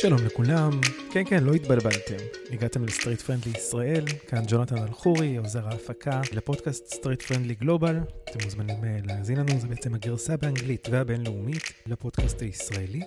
שלום לכולם, כן כן, לא התבלבלתם. הגעתם ל Straight Friendly ישראל, כאן ג'ונתן אלחורי, עוזר ההפקה לפודקאסט Straight Friendly Global. אתם מוזמנים אה, להאזין לנו, זה בעצם הגרסה באנגלית והבינלאומית לפודקאסט הישראלי.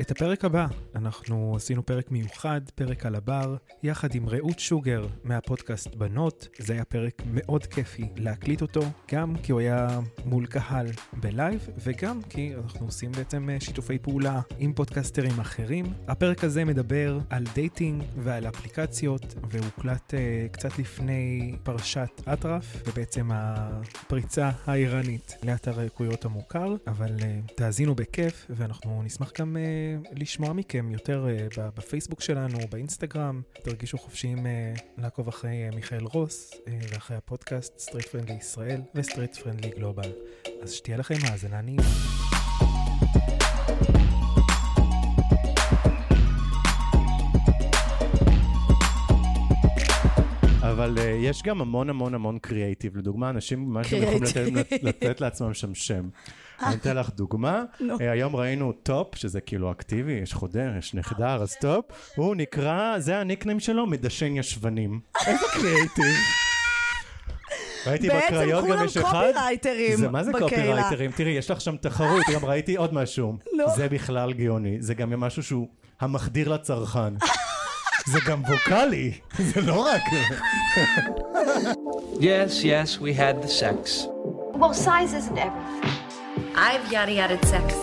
את הפרק הבא, אנחנו עשינו פרק מיוחד, פרק על הבר, יחד עם רעות שוגר מהפודקאסט בנות. זה היה פרק מאוד כיפי להקליט אותו, גם כי הוא היה מול קהל בלייב, וגם כי אנחנו עושים בעצם אה, שיתופי פעולה עם פודקסטרים אחרים. הפרק הזה מדבר על דייטינג ועל אפליקציות, והוקלט uh, קצת לפני פרשת אטרף, ובעצם הפריצה האיראנית לאתר ההיכרויות המוכר, אבל uh, תאזינו בכיף, ואנחנו נשמח גם... Uh, לשמוע מכם יותר uh, בפייסבוק שלנו, באינסטגרם. תרגישו חופשיים uh, לעקוב אחרי uh, מיכאל רוס ואחרי הפודקאסט Straight Friendly ישראל ו Straight Friendly Global. אז שתהיה לכם האזנה נעימה. אבל uh, יש גם המון המון המון קריאייטיב. לדוגמה, אנשים ממש יכולים לתת, לתת לעצמם שם שם. אני אתן לך דוגמה, נו. אה, היום ראינו top, שזה כאילו אקטיבי, יש חודר, יש נחדר, אז top, הוא נקרא, זה ה nickname שלו, מדשן ישבנים. איזה קריאייטיב. ראיתי בקריות גם יש אחד. בעצם כולם קופירייטרים זה מה זה קופירייטרים? תראי, יש לך שם תחרות, גם ראיתי עוד משהו. זה בכלל גאוני, זה גם משהו שהוא המחדיר לצרכן. זה גם ווקאלי, זה לא רק... yes, yes, we had the sex. Well, size isn't everything. I've yada yada sex.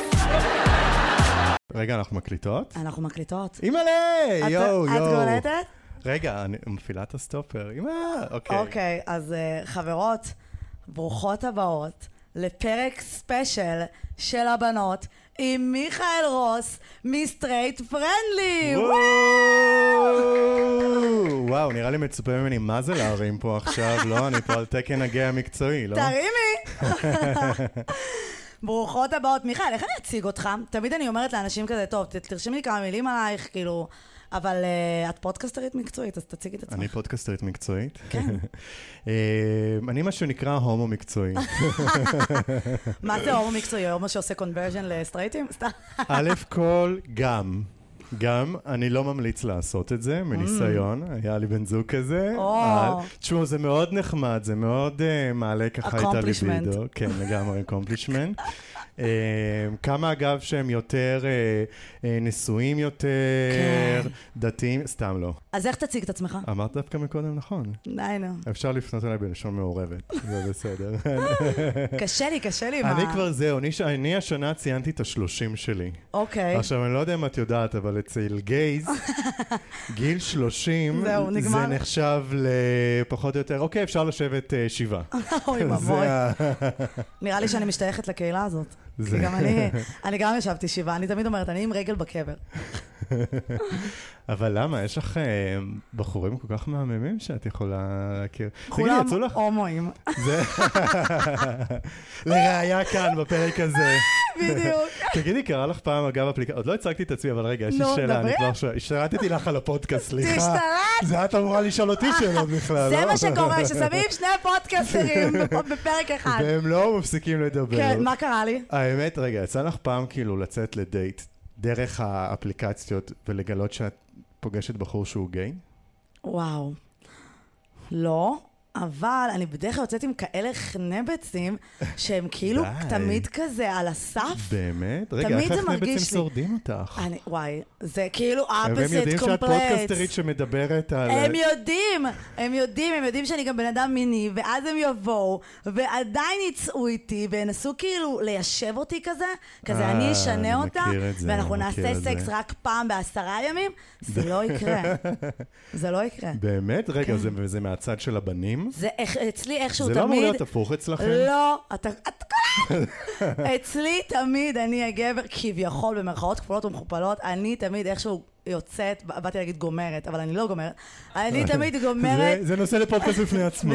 רגע, אנחנו מקליטות? אנחנו מקליטות. אימא'לה! יואו, יואו. את קולטת? רגע, אני מפעילה את הסטופר. אימא, אוקיי. אוקיי, אז uh, חברות, ברוכות הבאות לפרק ספיישל של הבנות עם מיכאל רוס מ Straight Friendly! וואו, נראה לי מצופה ממני מה זה להרים פה עכשיו, לא? אני פה על תקן הגאה המקצועי, לא? תרימי! ברוכות הבאות. מיכאל, איך אני אציג אותך? תמיד אני אומרת לאנשים כזה, טוב, תרשמי לי כמה מילים עלייך, כאילו... אבל uh, את פודקסטרית מקצועית, אז תציגי את עצמך. אני פודקסטרית מקצועית? כן. uh, אני מה שנקרא הומו מקצועי. מה זה הומו מקצועי? הומו שעושה קונברז'ן לסטרייטים? סתם. א' כל, גם. גם, אני לא ממליץ לעשות את זה, מניסיון, mm. היה לי בן זוג כזה. תשמעו, זה מאוד נחמד, זה מאוד uh, מעלה ככה את הליבידו. כן, לגמרי אקומפלישמנט. Uh, כמה אגב שהם יותר uh, uh, נשואים יותר, כן. דתיים, סתם לא. אז איך תציג את עצמך? אמרת דווקא מקודם נכון. די נו. אפשר לפנות אליי בלשון מעורבת, זה בסדר. קשה לי, קשה לי, מה? אני כבר זהו, אני, השנה ציינתי את השלושים שלי. אוקיי. עכשיו, אני לא יודע אם את יודעת, אבל אצל גייז, גיל שלושים. זה נחשב לפחות או יותר, אוקיי, אפשר לשבת שבעה. אוי ואבוי. נראה לי שאני משתייכת לקהילה הזאת. כי גם אני, אני גם ישבתי שבעה, אני תמיד אומרת, אני עם רגל בקבר. אבל למה? יש לך אה, בחורים כל כך מהממים שאת יכולה להכיר. כולם הומואים. לראיה כאן, בפרק הזה. בדיוק. תגידי, קרה לך פעם אגב אפליקציה, עוד לא הצגתי את עצמי, אבל רגע, יש לי שאלה, אני כבר שואל, השתרתתי לך על הפודקאסט, סליחה. תשתרת? זה את אמורה לשאול אותי שאלות בכלל, לא? זה מה שקורה, ששמים שני פודקאסטרים בפרק אחד. והם לא מפסיקים לדבר. כן, מה קרה לי? האמת, רגע, יצא לך פעם כאילו לצאת לדייט דרך האפליקציות ולגלות שאת פוגשת בחור שהוא גיי? וואו. לא, אבל אני בדרך כלל יוצאת עם כאלה חנבצים, שהם כאילו תמיד כזה על הסף. באמת? רגע, איך החנבצים שורדים אותך? אני, וואי, זה כאילו opposite complete. הם יודעים שאת פודקסטרית שמדברת על... הם יודעים, הם יודעים, הם יודעים שאני גם בן אדם מיני, ואז הם יבואו, ועדיין יצאו איתי, וינסו כאילו ליישב אותי כזה, כזה אה, אני אשנה אותה, ואנחנו נעשה סקס רק פעם בעשרה ימים, זה לא יקרה. זה לא יקרה. באמת? רגע, כן. זה מהצד של הבנים? זה אצלי איכשהו תמיד... זה לא אמור להיות הפוך אצלכם? לא, אתה... אצלי תמיד אני הגבר, כביכול, במרכאות כפולות ומכופלות, אני תמיד איכשהו יוצאת, באתי להגיד גומרת, אבל אני לא גומרת. אני תמיד גומרת... זה נושא לפודקאסט בפני עצמו.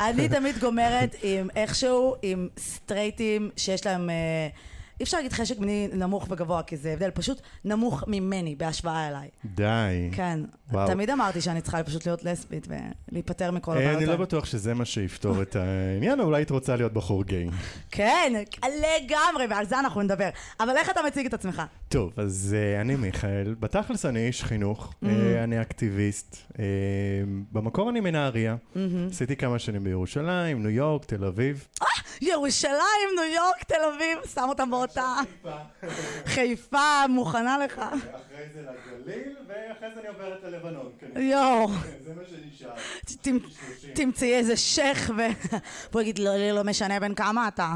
אני תמיד גומרת עם איכשהו, עם סטרייטים שיש להם... אי אפשר להגיד חשק מיני נמוך וגבוה, כי זה הבדל פשוט נמוך ממני בהשוואה אליי. די. כן. וואו. תמיד אמרתי שאני צריכה פשוט להיות לסבית ולהיפטר מכל אה, הבעיות אני לא. בטוח שזה מה שיפתור את העניין, אולי היית רוצה להיות בחור גיי. כן, לגמרי, ועל זה אנחנו נדבר. אבל איך אתה מציג את עצמך? טוב, אז uh, אני מיכאל, בתכלס אני איש חינוך, Mm-hmm. uh, אני אקטיביסט. Uh, במקור אני מנהריה, Mm-hmm. עשיתי כמה שנים בירושלים, ניו יורק, תל אביב. ירושלים, ניו יורק, תל אביב, שם אותם באותה... חיפה, מוכנה לך. אחרי זה לגליל, ואחרי זה אני עוברת ללבנון. יואו, זה מה שנשאר. תמ- תמצאי איזה שייח ו... בוא נגיד, לא, לי לא משנה בין כמה אתה.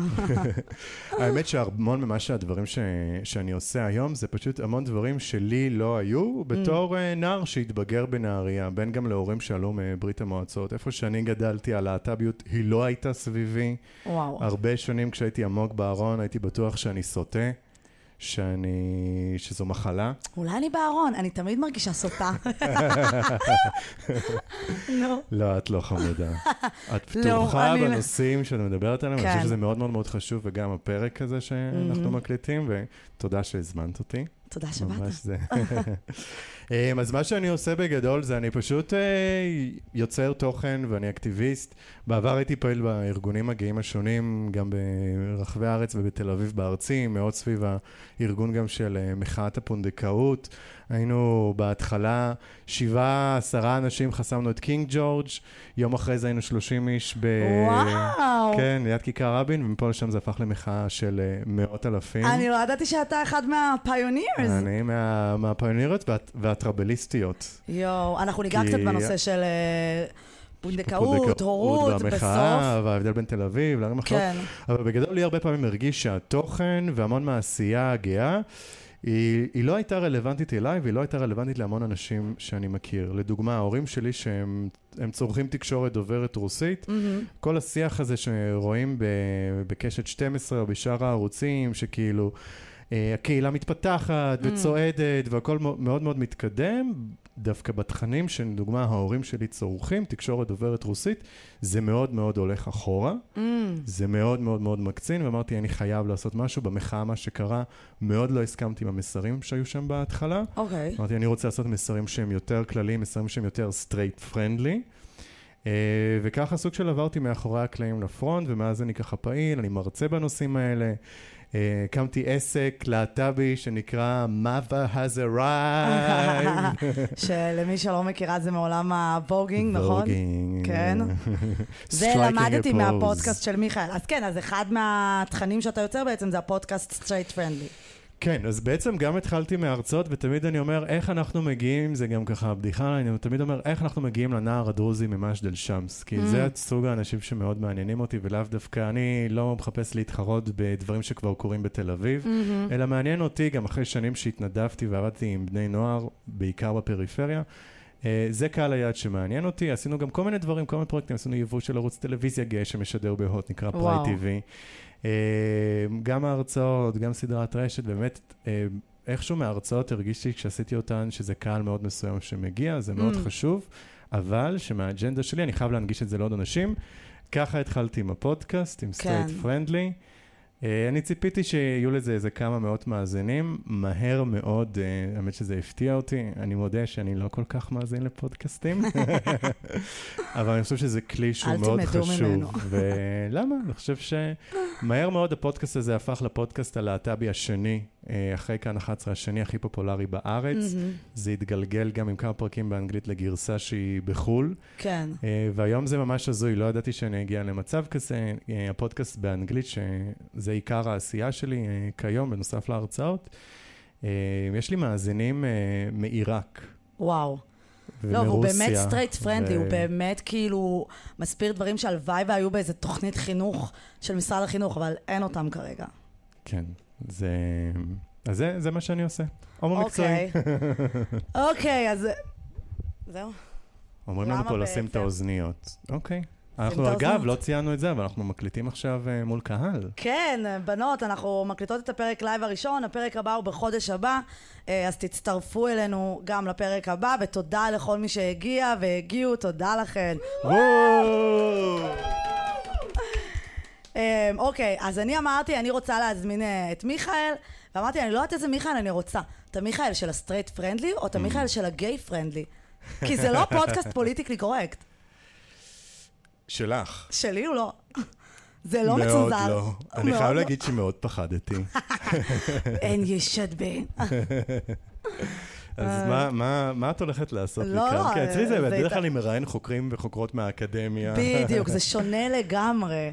האמת שהמון ממה שהדברים. שאני עושה היום, זה פשוט המון דברים שלי לא היו, בתור אה, נער שהתבגר בנהריה, בין גם להורים שעלו מברית המועצות. איפה שאני גדלתי, הלהט"ביות היא לא הייתה סביבי. וואו. הרבה שנים כשהייתי עמוק בארון, הייתי בטוח שאני סוטה, שאני... שזו מחלה. אולי אני בארון, אני תמיד מרגישה סוטה. נו. לא, את לא חמודה. את לא, פתוחה לא. בנושאים שאת מדברת עליהם, אני חושב כן. שזה מאוד מאוד מאוד חשוב, וגם הפרק הזה שאנחנו מקליטים, ותודה שהזמנת אותי. תודה שבאת. ממש זה. אמ, אז מה שאני עושה בגדול זה אני פשוט אה, יוצר תוכן ואני אקטיביסט. בעבר הייתי פעיל בארגונים הגאים השונים, גם ברחבי הארץ ובתל אביב בארצי, מאוד סביב הארגון גם של אה, מחאת הפונדקאות. היינו בהתחלה שבעה, עשרה אנשים, חסמנו את קינג ג'ורג', יום אחרי זה היינו 30 איש ב... וואו. כן, ליד כיכר רבין, ומפה לשם זה הפך למחאה של אה, מאות אלפים. אני לא ידעתי שאתה אחד מה pioneers. אני מה, מהפיונירות והט, והטריילבלייזריות. יואו, אנחנו ניגע כי- קצת בנושא של אה, פונדקאות, הורות, בסוף. וההבדל בין תל אביב לערים אחרות. כן. אבל בגדול לי הרבה פעמים הרגיש שהתוכן והמון מהעשייה הגאה, היא, היא לא הייתה רלוונטית אליי והיא לא הייתה רלוונטית להמון אנשים שאני מכיר. לדוגמה, ההורים שלי שהם הם צורכים תקשורת דוברת רוסית, מהמם. כל השיח הזה שרואים ב- בקשת 12 או בשאר הערוצים, שכאילו אה, הקהילה מתפתחת וצועדת והכל מאו- מאוד מאוד מתקדם, דווקא בתכנים שלדוגמה ההורים שלי צורכים, תקשורת דוברת רוסית, זה מאוד מאוד הולך אחורה, Mm, זה מאוד מאוד מאוד מקצין, ואמרתי, אני חייב לעשות משהו. במחאה, מה שקרה, מאוד לא הסכמתי עם המסרים שהיו שם בהתחלה. אוקיי. אמרתי, אני רוצה לעשות מסרים שהם יותר כלליים, מסרים שהם יותר straight friendly. וככה סוג של עברתי מאחורי הקלעים ל front, ומאז אני ככה פעיל, אני מרצה בנושאים האלה. אה, הקמתי עסק להט"בי שנקרא Mother has arrived. שלמי שלא מכירה זה מעולם ה voguing, נכון? Voguing. כן. זה למדתי. מהפודקאסט של מיכאל. אז כן, אז אחד מהתכנים שאתה יוצר בעצם זה הפודקאסט Straight Friendly. כן, אז בעצם גם התחלתי מהרצאות, ותמיד אני אומר, איך אנחנו מגיעים, זה גם ככה הבדיחה, אני תמיד אומר, איך אנחנו מגיעים לנער הדרוזי ממג'דל שמס, כי זה סוג האנשים שמאוד מעניינים אותי, ולאו דווקא, אני לא מחפש להתחרות בדברים שכבר קורים בתל אביב, אלא מעניין אותי, גם אחרי שנים שהתנדבתי ועבדתי עם בני נוער, בעיקר בפריפריה, אה, זה קהל היעד שמעניין אותי, עשינו גם כל מיני דברים, כל מיני פרויקטים, עשינו יבוא של ערוץ טלוויזיה גאה שמשדר בהוט, נקרא Pride. TV. אה, גם ההרצאות, גם סדרת רשת, באמת, אה, איכשהו מההרצאות הרגישתי כשעשיתי אותן שזה קהל מאוד מסוים שמגיע, זה מאוד Mm. חשוב, אבל שמהאג'נדה שלי אני חייב להנגיש את זה לעוד אנשים. ככה התחלתי עם הפודקאסט, עם Straight כן. Friendly. אה, אני ציפיתי שיהיו לזה איזה כמה מאות מאזינים, מהר מאוד, אה, האמת שזה הפתיע אותי, אני מודה שאני לא כל כך מאזין לפודקאסטים, אבל אני חושב שזה כלי שהוא מאוד חשוב. ולמה? אני חושב שמהר מאוד הפודקאסט הזה הפך לפודקאסט הלהט"בי השני, אחרי כאן 11 השני הכי פופולרי בארץ. מהמם. זה התגלגל גם עם כמה פרקים באנגלית לגרסה שהיא בחו"ל. כן. אה, והיום זה ממש הזוי, לא ידעתי שאני אגיע למצב כזה. אה, הפודקאסט באנגלית, שזה עיקר העשייה שלי אה, כיום, בנוסף להרצאות. אה, יש לי מאזינים אה, מעיראק וואו. לא. והוא באמת straight friendly, ו- הוא באמת כאילו מסביר דברים שהלוואי והיו באיזה תוכנית חינוך של משרד החינוך, אבל אין אותם כרגע. כן, זה... אז זה, זה מה שאני עושה. הומו מקצועי. אוקיי. אוקיי, אז... זהו. אומרים לנו פה לשים את? האוזניות. אוקיי. אנחנו אגב. לא ציינו את זה, אבל אנחנו מקליטים עכשיו אה, מול קהל. כן, בנות, אנחנו מקליטות את הפרק לייב הראשון, הפרק הבא הוא בחודש הבא, אה, אז תצטרפו אלינו גם לפרק הבא, ותודה לכל מי שהגיע והגיעו, תודה לכן. וואו! אמ, אוקיי, אז אני אמרתי, אני רוצה להזמין אה, את מיכאל, ואמרתי, אני לא יודעת איזה מיכאל אני רוצה. את המיכאל של ה straight friendly, או את המיכאל של ה gay friendly? כי זה לא פודקאסט politically correct. שלך. שלי הוא לא. זה לא מאוד מצונזר. לא. אני מאוד חייב לא. להגיד שמאוד פחדתי. And you should be. אז מה- מה- מה את הולכת לעשות לי לא, כאן? לא, כי אצלי זה, זה בדרך כלל אני מראיין חוקרים וחוקרות מהאקדמיה. בדיוק, זה שונה לגמרי.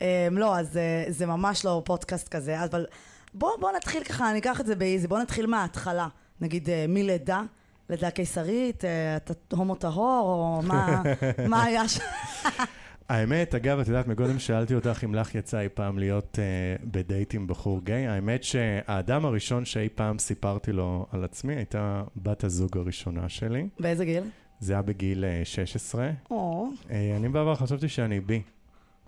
Um, לא, אז uh, זה ממש לא פודקאסט כזה, אבל בוא, בוא נתחיל ככה, אני אקח את זה באיזי, בוא נתחיל מההתחלה. נגיד, uh, מלידה, לידה קיסרית, uh, אתה הומו טהור, או מה, מה היה שם? האמת, אגב, את יודעת, מקודם שאלתי אותך אם לך יצא אי פעם להיות uh, בדייט עם בחור גיי. האמת שהאדם הראשון שאי פעם סיפרתי לו על עצמי הייתה בת הזוג הראשונה שלי. באיזה גיל? זה היה בגיל uh, 16. או, Uh, אני בעבר חשבתי שאני bi.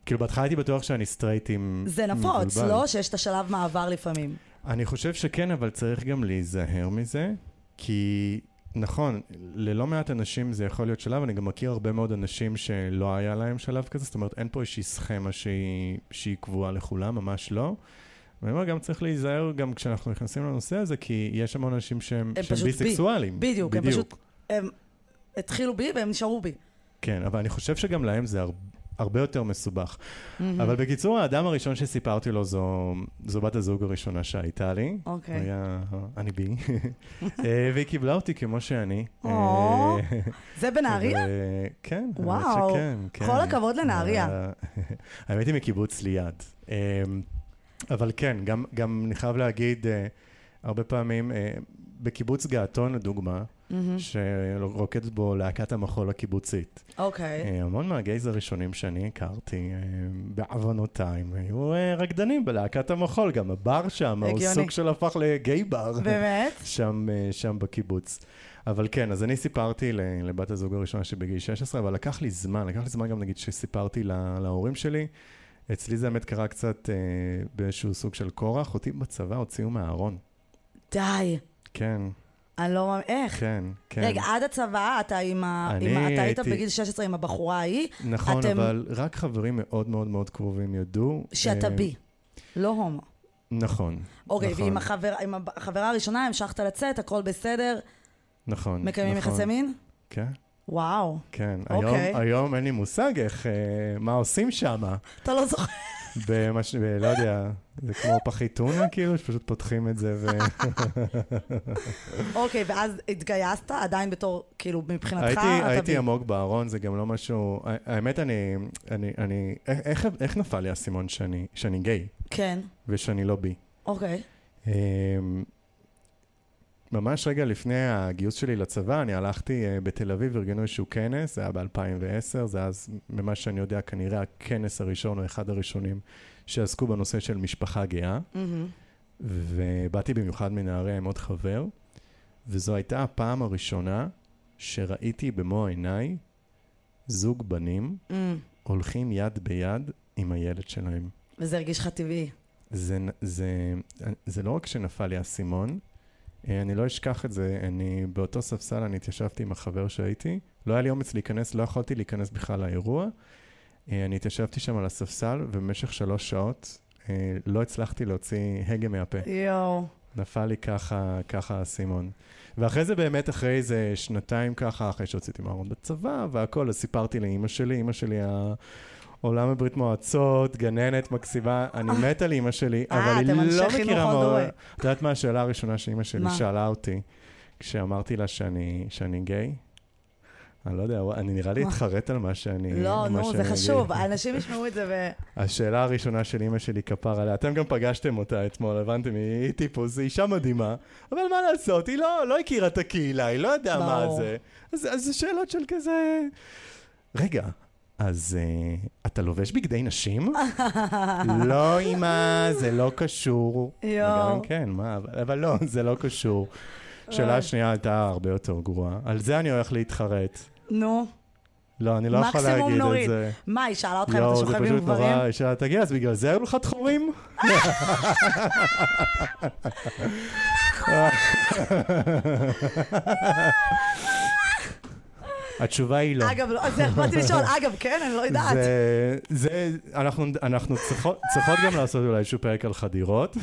כאילו, בהתחלה הייתי בטוח שאני סטרייט עם... זה נפוץ, מבולבל. לא? שיש את השלב מעבר לפעמים. אני חושב שכן, אבל צריך גם להיזהר מזה, כי נכון, ללא מעט אנשים זה יכול להיות שלב, אני גם מכיר הרבה מאוד אנשים שלא היה להם שלב כזה, זאת אומרת, אין פה איזושהי סכמה שהיא, שהיא קבועה לכולם, ממש לא. ואני אומר, גם צריך להיזהר גם כשאנחנו נכנסים לנושא הזה, כי יש המון אנשים שהם, הם שהם פשוט בי. ביסקסואלים. בדיוק, הם פשוט... הם התחילו בי והם נשארו בי. כן, אבל אני חושב שגם להם זה הר... הרבה יותר מסובך. אבל בקיצור, האדם הראשון שסיפרתי לו זו, זו בת הזוג הראשונה שהייתה לי. אוקיי. היה, אני בי. אה, והיא קיבלה אותי כמו שאני. אה, זה בנהריה? ו- כן, האמת וואו, שכן, כן. כל הכבוד לנהריה. אה, האמת היא מקיבוץ ליד. אה, אבל כן, גם, גם אני חייב להגיד, אה, הרבה פעמים, אה, בקיבוץ געתון לדוגמה, מהמם. שרוקדת בו להקת המחול הקיבוצית. אוקיי. אה, המון מהגייז הראשונים שאני הכרתי, אה, בעוונותיי, הם היו אה, רקדנים בלהקת המחול, גם הבר שם, הוא. סוג של הפך לגיי בר. באמת? שם, שם בקיבוץ. אבל כן, אז אני סיפרתי לבת הזוג הראשונה שבגיל 16, אבל לקח לי זמן, לקח לי זמן גם נגיד שסיפרתי לה- להורים שלי. אצלי זה באמת קרה קצת אה, באיזשהו סוג של כורח, אותי בצבא הוציאו מהארון. די. כן, אני לא מאמין, איך? כן, כן. רגע, עד הצבא אתה עם ה... אני עם ה- אתה היית בגיל 16 עם הבחורה ההיא, נכון, אתם- אבל רק חברים מאוד מאוד מאוד קרובים ידעו. שאתה אה, בי. לא הומו. נכון. אוקיי, נכון, ועם החבר- עם החברה הראשונה המשכת לצאת, הכל בסדר, נכון. מקיימים נכון. יחסי מין? כן, וואו, כן. אוקיי. היום, היום אין לי מושג איך, אה, מה עושים שם. אתה לא זוכר. במש... ב... לא יודע, זה כמו פחית טונה כאילו, שפשוט פותחים את זה ו... אוקיי, ואז התגייסת עדיין בתור, כאילו, מבחינתך, הייתי, הייתי. עמוק בארון, זה גם לא משהו... האמת, אני... אני, אני איך, איך, איך נפל לי האסימון שאני, שאני גיי כן, ושאני לא בי? אוקיי. אמ, ממש רגע לפני הגיוס שלי לצבא, אני הלכתי אה, בתל אביב, ארגנו איזשהו כנס, זה היה ב-2010, זה אז, ממה שאני יודע, כנראה הכנס הראשון או אחד הראשונים שעסקו בנושא של משפחה גאה. מהמם. ובאתי במיוחד מנהריה עם עוד חבר, וזו הייתה הפעם הראשונה שראיתי במו עיניי זוג בנים אמ, הולכים יד ביד עם הילד שלהם. וזה הרגיש לך טבעי. זה, זה, זה לא רק שנפל לי האסימון, אה, אני לא אשכח את זה, אני באותו ספסל, אני התיישבתי עם החבר שהייתי, לא היה לי אומץ להיכנס, לא יכולתי להיכנס בכלל לאירוע. אה, אני התיישבתי שם על הספסל, ובמשך שלוש שעות אה, לא הצלחתי להוציא הגה מהפה. יואו. נפל לי ככה, ככה האסימון. ואחרי זה באמת, אחרי איזה שנתיים ככה, אחרי שהוצאתי מהארון בצבא והכל, אז סיפרתי לאימא שלי, אימא שלי העולם בברית מועצות, גננת מקסימה, אני מת על אימא שלי, אה, אבל היא לא מכירה מאוד... את יודעת מה השאלה הראשונה שאימא שלי? שאלה אותי, כשאמרתי לה שאני, שאני גיי? אני לא יודע, אני נראה לי? אתחרט על מה שאני... לא, נו, זה חשוב. אנשים ישמעו את זה ו... השאלה הראשונה של אימא שלי כפר עליה, אתם גם פגשתם אותה אתמול, הבנתם, היא טיפוס, היא אישה מדהימה, אבל מה לעשות, היא לא, לא הכירה את הקהילה, היא לא יודעה מה. זה. אז, אז זה שאלות של כזה... רגע, אז uh, אתה לובש בגדי נשים? לא, אמא, זה לא קשור. יואו. וגם כן, מה, אבל, לא, זה לא קשור. שאלה אוי. שנייה הייתה הרבה יותר גרועה. על זה אני הולך להתחרט. נו, לא, אני לא יכול להגיד את נוריד. זה. מה, היא שאלה אותך אם אתה זה שוכב עם פשוט גברים? נורא, היא שאלה, תגיד, אז בגלל זה היו לך תחורים? התשובה היא לא. אגב, לא, זה באתי לשאול, אגב, כן, אני לא יודעת. זה, זה, אנחנו, אנחנו צריכות, צריכות גם לעשות אולי איזשהו פרק על חדירות.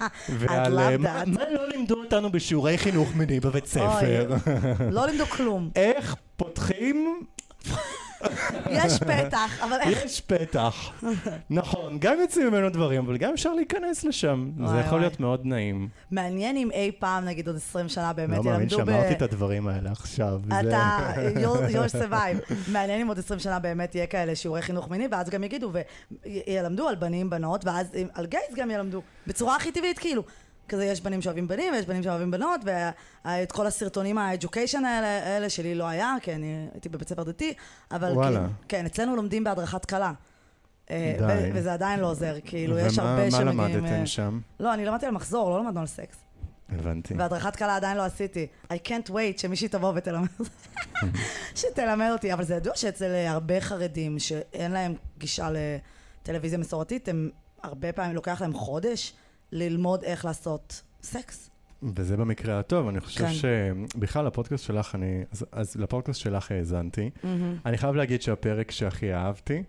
ועל אה. מה לא לימדו אותנו בשיעורי חינוך מיני בבית ספר. לא לימדו כלום. איך פותחים יש פתח, אבל איך... יש פתח. נכון, גם יוצאים ממנו דברים, אבל גם אפשר להיכנס לשם. זה יכול וואי. להיות מאוד נעים. מעניין אם אי פעם, נגיד עוד 20 שנה, באמת לא מאמין ילמדו ב... שאמרתי את הדברים האלה עכשיו. אתה, you'll survive. מעניין אם עוד 20 שנה באמת יהיה כאלה שיעורי חינוך מיני, ואז גם יגידו, וילמדו על בנים, בנות, ואז על גייז גם ילמדו. בצורה הכי טבעית, כאילו. כזה יש בנים שאוהבים בנים, ויש בנים שאוהבים בנות, ואת כל הסרטונים האדיוקיישן האלה, האלה שלי לא היה, כי אני הייתי בבית ספר דתי, אבל וואלה. כאילו, כן, אצלנו לומדים בהדרכת כלה. אה. ו- וזה עדיין לא עוזר, כאילו, יש הרבה ומה שמגיעים... למדתם אה, שם? לא, אני למדתי על מחזור, לא למדנו על סקס. הבנתי. והדרכת קלה עדיין לא עשיתי. I can't wait שמישהי תבוא ותלמד שתלמד אותי. אבל זה ידוע שאצל אה, הרבה חרדים שאין להם גישה לטלוויזיה מסורתית, הם הרבה פעמים לוקח להם חודש ללמוד איך לעשות סקס. וזה במקרה הטוב, אני חושב כן. שבכלל לפודקאסט שלך, אני, אז, אז לפודקאסט שלך האזנתי. אני חייב להגיד שהפרק שהכי אהבתי,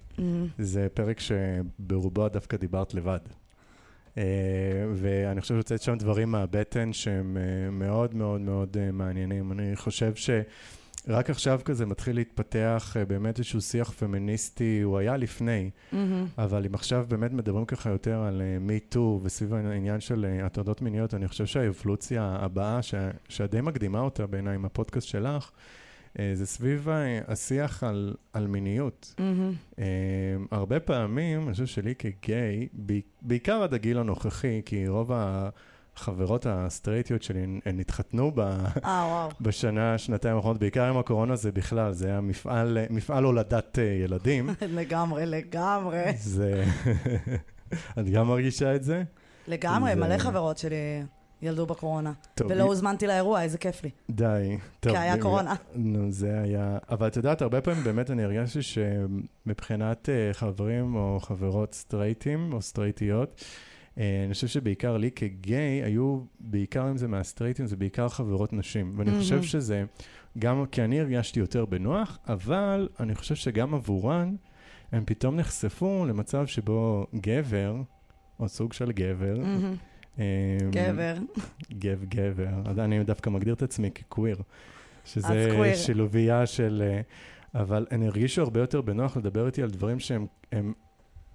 זה פרק שברובו דווקא דיברת לבד. אה, ואני חושב שהוצאת שם דברים מהבטן שהם אה, מאוד מאוד מאוד אה, מעניינים. אני חושב שרק עכשיו כזה מתחיל להתפתח אה, באמת איזשהו שיח פמיניסטי, הוא היה לפני, אבל אם עכשיו באמת מדברים ככה יותר על מי טו וסביב העניין של אה, הטרדות מיניות, אני חושב שהאבולוציה הבאה, ש- שאת די מקדימה אותה בעיניי עם הפודקאסט שלך, אה, זה סביב ה- השיח על, על מיניות. אה, הרבה פעמים, אני חושב שלי כגיי, בעיקר עד הגיל הנוכחי, כי רוב החברות הסטרייטיות שלי, הן- התחתנו ב... אה, וואו. בשנה, שנתיים האחרונות, בעיקר עם הקורונה זה בכלל, זה היה מפעל, מפעל הולדת אה, ילדים. לגמרי, לגמרי. זה... את גם מרגישה את זה? לגמרי, זה- מלא חברות שלי ילדו בקורונה. טוב, ולא מ- הוזמנתי לאירוע, איזה כיף לי. די. טוב, כי היה מ- קורונה. נו, זה היה... אבל את יודעת, הרבה פעמים באמת אני הרגשתי שמבחינת אה, חברים או חברות סטרייטים או סטרייטיות, אני חושב שבעיקר לי כגיי, היו, בעיקר אם זה מהסטרייטים, זה בעיקר חברות נשים. ואני חושב מהמם. שזה גם, כי אני הרגשתי יותר בנוח, אבל אני חושב שגם עבורן, הם פתאום נחשפו למצב שבו גבר, או סוג של גבר. אה, גבר. גב גבר, אז אני דווקא מגדיר את עצמי כקוויר, שזה. שילובייה של... אה, אבל הם הרגישו הרבה יותר בנוח לדבר איתי על דברים שהם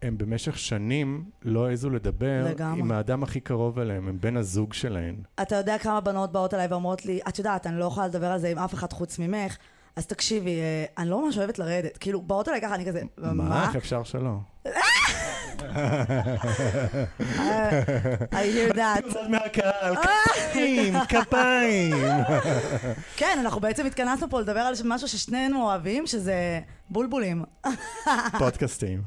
הם, במשך שנים לא העזו לדבר לגמרי. עם האדם הכי קרוב אליהם, הם בן הזוג שלהן. אתה יודע כמה בנות באות אליי ואומרות לי, את יודעת, אני לא יכולה לדבר על זה עם אף אחד חוץ ממך, אז תקשיבי, אה, אני לא ממש אוהבת לרדת. כאילו, באות אליי ככה, אני כזה, מה? איך אפשר שלא? אה, I hear that. מהקהל, כפיים, כפיים. כן, אנחנו בעצם התכנסנו פה לדבר על משהו ששנינו אוהבים, שזה בולבולים. פודקאסטים.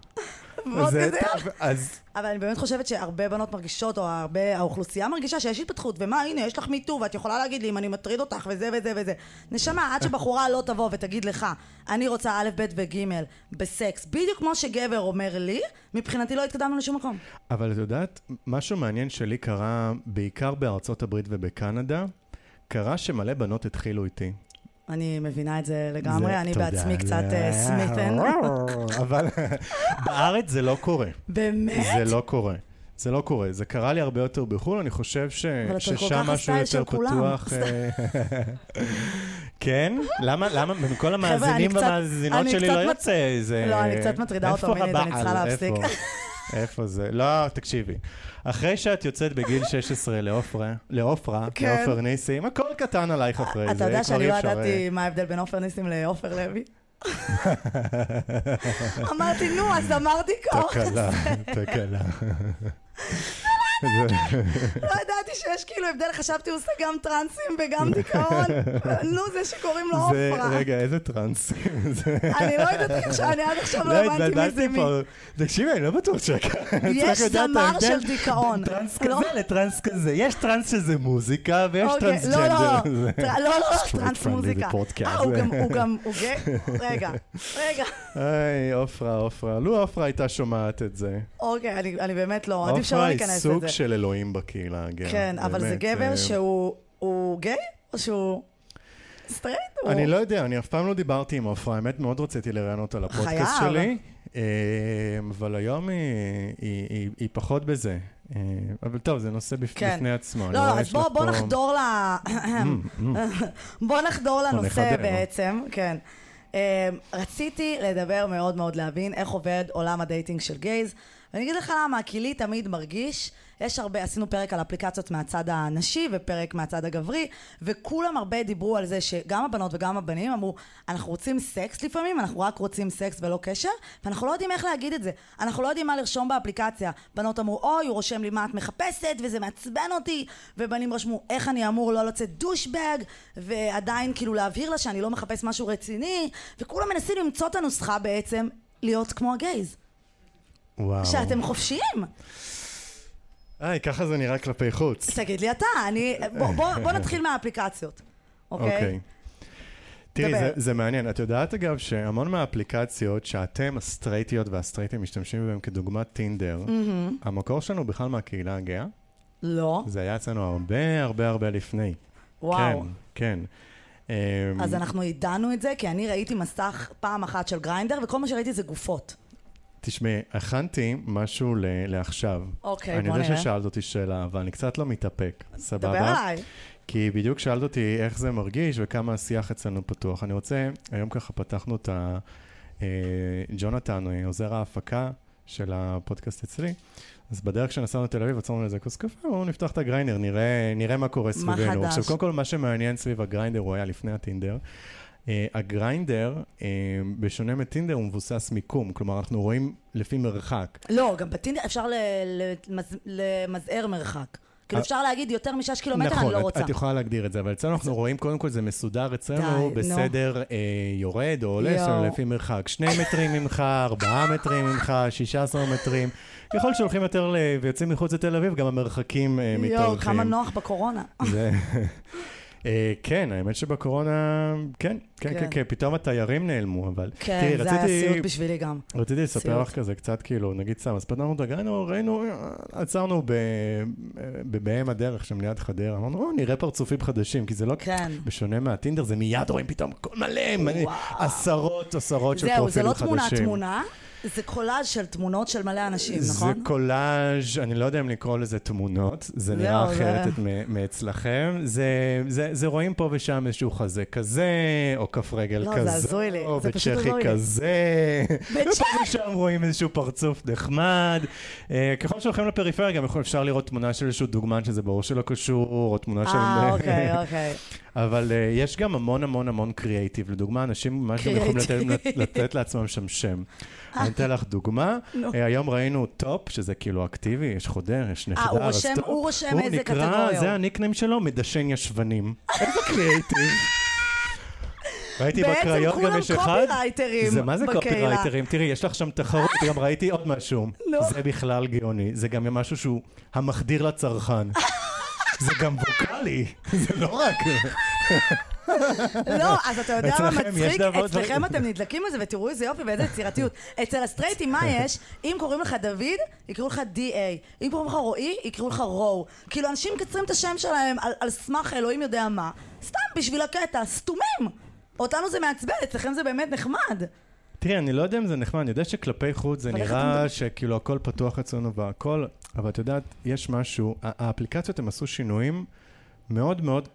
מאוד זה כזה. אז אבל אני באמת חושבת שהרבה בנות מרגישות, או הרבה, האוכלוסייה מרגישה שיש התפתחות, ומה, הנה, יש לך מיטו, ואת יכולה להגיד לי אם אני מטריד אותך, וזה וזה וזה. נשמה, עד שבחורה לא תבוא ותגיד לך, אני רוצה א', ב' וג' בסקס, בדיוק כמו שגבר אומר לי, מבחינתי לא התקדמנו לשום מקום. אבל את יודעת, משהו מעניין שלי קרה בעיקר בארצות הברית ובקנדה, קרה שמלא בנות התחילו איתי. אני מבינה את זה לגמרי, זה- אני תודה, בעצמי קצת אה, סמית'ן. אבל בארץ זה לא קורה. באמת? זה לא קורה. זה לא קורה. זה קרה לי הרבה יותר בחו"ל, אני חושב ש... ששם משהו יותר. פתוח. אה, כן? למה? למה? מכל המאזינים והמאזינות שלי לא יוצא איזה... לא, אני קצת מטרידה אותו מינית, אני צריכה? להפסיק. איפה? זה? לא, תקשיבי. אחרי שאת יוצאת בגיל 16 לעופרה, לעופרה, כן. לעופר ניסים, הכל קטן עלייך אחרי זה. אתה יודע כבר שאני אי לא אפשר, ידעתי מה ההבדל בין עופר ניסים לעופר לוי? אמרתי, נו, אז אמרתי דיכאון. תקלה, תקלה. לא ידעתי שיש כאילו הבדל, חשבתי הוא עושה גם טרנסים וגם דיכאון. נו, זה שקוראים לו עופרה. רגע, איזה טראנס. זה- אני לא יודעת אני עד עכשיו לא הבנתי מי זה מי. תקשיבי, אני לא בטוח שככה. יש זמר של דיכאון. טראנס לא. כזה לטראנס כזה. יש טראנס שזה מוזיקה ויש אוקיי, טרנסג'נדר. לא, לא, לא, לא, טרנס מוזיקה. אה, הוא גם, הוא גיי? רגע, רגע. היי, עופרה, עופרה. לו עופרה הייתה שומעת את זה. אוקיי, אני באמת לא, עדיף שלא עופרה היא ניכנס סוג. של אלוהים בקהילה הגאה. כן, אבל זה באמת, גבר אה, שהוא הוא גיי? או שהוא... סטרייט. אני לא יודע, אני אף פעם לא דיברתי עם עפרה, האמת מאוד רציתי לראיין אותה לפודקאסט חייב. שלי, אה, אבל היום היא- היא- היא היא פחות בזה. אה, אבל טוב, זה נושא בפ- כן. בפני עצמו. לא, לא, אז בוא, בוא פה- נחדור ל... בוא נחדור לנושא. בעצם, כן. רציתי לדבר מאוד מאוד להבין איך עובד עולם ה dating של gays. ואני אגיד לך למה, כי לי תמיד מרגיש, יש הרבה, עשינו פרק על אפליקציות מהצד הנשי ופרק מהצד הגברי, וכולם הרבה דיברו על זה שגם הבנות וגם הבנים אמרו, אנחנו רוצים סקס לפעמים, אנחנו רק רוצים סקס ולא קשר, ואנחנו לא יודעים איך להגיד את זה. אנחנו לא יודעים מה לרשום באפליקציה. בנות אמרו, אוי, הוא רושם לי מה את מחפשת, וזה מעצבן אותי, ובנים רשמו, איך אני אמור לא לצאת דושבג, ועדיין כאילו להבהיר לה שאני לא מחפש משהו רציני, וכולם מנסים למצוא את הנוסחה בעצם להיות כמו הגייז. וואו. שאתם חופשיים. היי, ככה זה נראה כלפי חוץ. תגיד לי אתה, אני... בוא, בוא, בוא נתחיל מהאפליקציות, אוקיי? אוקיי. תראי. זה, זה מעניין. את יודעת, אגב, שהמון מהאפליקציות שאתם, הסטרייטיות והסטרייטים, משתמשים בהם כדוגמת טינדר, המקור שלנו בכלל מהקהילה הגאה. לא. זה היה אצלנו הרבה הרבה הרבה לפני. וואו. כן, כן. אמ, אז אנחנו ידענו את זה, כי אני ראיתי מסך פעם אחת של גריינדר, וכל מה שראיתי זה גופות. תשמעי, הכנתי משהו ל- לעכשיו. אוקיי, אני בוא יודע נראה. ששאלת אותי שאלה, אבל אני קצת לא מתאפק. דבר סבבה? עליי. כי בדיוק שאלת אותי איך זה מרגיש וכמה השיח אצלנו פתוח. אני רוצה, היום ככה פתחנו את ה... אה, ג'ונתן, עוזר ההפקה של הפודקאסט אצלי, אז בדרך שנסענו לתל אביב, עצרנו לאיזה כוס קפה, בואו נפתח את הגריינדר, נראה, נראה מה קורה מה סביבנו. חדש? עכשיו, קודם כל, מה שמעניין סביב הגריינדר, הוא היה לפני הטינדר. Uh, הגריינדר, uh, בשונה מטינדר, הוא מבוסס מיקום, כלומר, אנחנו רואים לפי מרחק. לא, גם בטינדר אפשר למזער מרחק. כאילו אה, אפשר להגיד יותר משש קילומטר, נכון, אני לא רוצה. את יכולה להגדיר את זה, אבל אצלנו אנחנו רואים, קודם כל זה מסודר אצלנו בסדר אה, יורד או עולה. שלנו לפי מרחק. שני מטרים ממך, ארבעה מטרים ממך, שישה עשר מטרים. ככל שהולכים יותר ויוצאים מחוץ לתל אביב, גם המרחקים אה, מתארחים. יואו, כמה נוח בקורונה. אה, כן, האמת שבקורונה, כן, כן, כן. כן, כן, פתאום התיירים נעלמו, אבל... כן, תראי, זה היה רציתי- סיוט בשבילי גם. רציתי לספר סיוט. לך כזה קצת, כאילו, נגיד סתם, אז את הגריינו, ראינו, עצרנו ב- ב- באם הדרך שם ליד חדרה, אמרנו, "או, נראה פרצופים חדשים, כי זה לא... כן. בשונה מהטינדר, זה מיד רואים פתאום מלא. עשרות, עשרות של זהו, זה פרופילים לא חדשים. תמונה-תמונה, זה קולאז' של תמונות של מלא אנשים, זה נכון? קולאז', אני לא יודע אם לקרוא לזה תמונות, זה זהו, נראה זה- אחרת מאצלכם. זה, זה, זה רואים פה ושם איזשהו חזה כזה, או כף רגל לא, זה כזה, הזוי לי, או זה בצ'כי. כזה. ופה ושם רואים איזשהו פרצוף נחמד. אה, ככל שהולכים לפריפריה, גם אפשר לראות תמונה של איזשהו דוגמן שזה ברור שלא קשור, או תמונה של... אה, אוקיי, אוקיי. אבל uh, יש גם המון המון המון קריאייטיב. לדוגמה, אנשים ממש גם יכולים לתת. לתת לעצמם שם שם. אני אתן לך דוגמה. נו. uh, היום ראינו top, שזה כאילו אקטיבי, יש חודר, יש נחדר. אז top. הוא רושם איזה נקרא, קטגוריה זה הוא. ה nickname שלו, מדשן ישבנים. איזה קריאייטיב. ראיתי בעצם בקריות גם כולם יש אחד. קופירייטרים זה מה זה. קופירייטרים? תראי, יש לך שם תחרות, גם ראיתי עוד משהו. זה בכלל גאוני. זה גם משהו שהוא המחדיר לצרכן. זה גם ווקאלי, זה לא רק... לא, אז אתה יודע מה מצחיק? אצלכם אתם נדלקים על זה, ותראו איזה יופי ואיזה יצירתיות. אצל הסטרייטים מה יש? אם קוראים לך דוד, יקראו לך DA. אם קוראים לך רועי, יקראו לך רו. כאילו, אנשים מקצרים את השם שלהם על סמך אלוהים יודע מה. סתם בשביל הקטע, סתומים. אותנו זה מעצבן, אצלכם זה באמת נחמד. תראי, אני לא יודע אם זה נחמד, אני יודע שכלפי חוץ זה נראה שכאילו הכל פתוח אצלנו והכל, אבל את יודעת, יש משהו, האפליקציות הם עשו שינויים מאוד מאוד,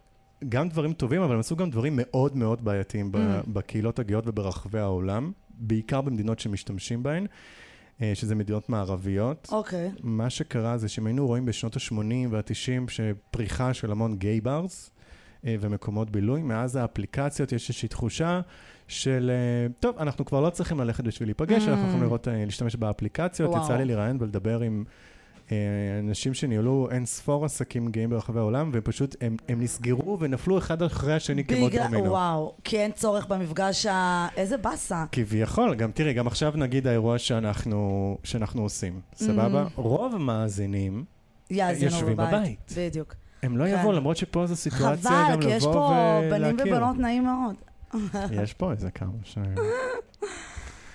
גם דברים טובים, אבל הם עשו גם דברים מאוד מאוד בעייתיים Mm. בקהילות הגאות וברחבי העולם, בעיקר במדינות שמשתמשים בהן, אה, שזה מדינות מערביות. אוקיי. מה שקרה זה שאם היינו רואים בשנות ה-80 וה-90 שפריחה של המון גיי ברס אה, ומקומות בילוי, מאז האפליקציות יש איזושהי תחושה של, אה, טוב, אנחנו כבר לא צריכים ללכת בשביל להיפגש, Mm. אנחנו יכולים לראות, אה, להשתמש באפליקציות. וואו. יצא לי לראיין ולדבר עם אה, אנשים שניהלו אין ספור עסקים גאים ברחבי העולם, ופשוט הם, הם נסגרו ונפלו אחד אחרי השני כמו דומינו. וואו, כי אין צורך במפגש ה... איזה באסה. כביכול, גם תראי, גם עכשיו נגיד האירוע שאנחנו, שאנחנו עושים, סבבה? Mm. רוב המאזינים, יושבים בבית. בבית. בדיוק. הם לא כן. יבואו, למרות שפה זו סיטואציה חבל, גם כי יש לבוא פה ולהכיר. בנים ובנות נעים מאוד. יש פה איזה כמה ש...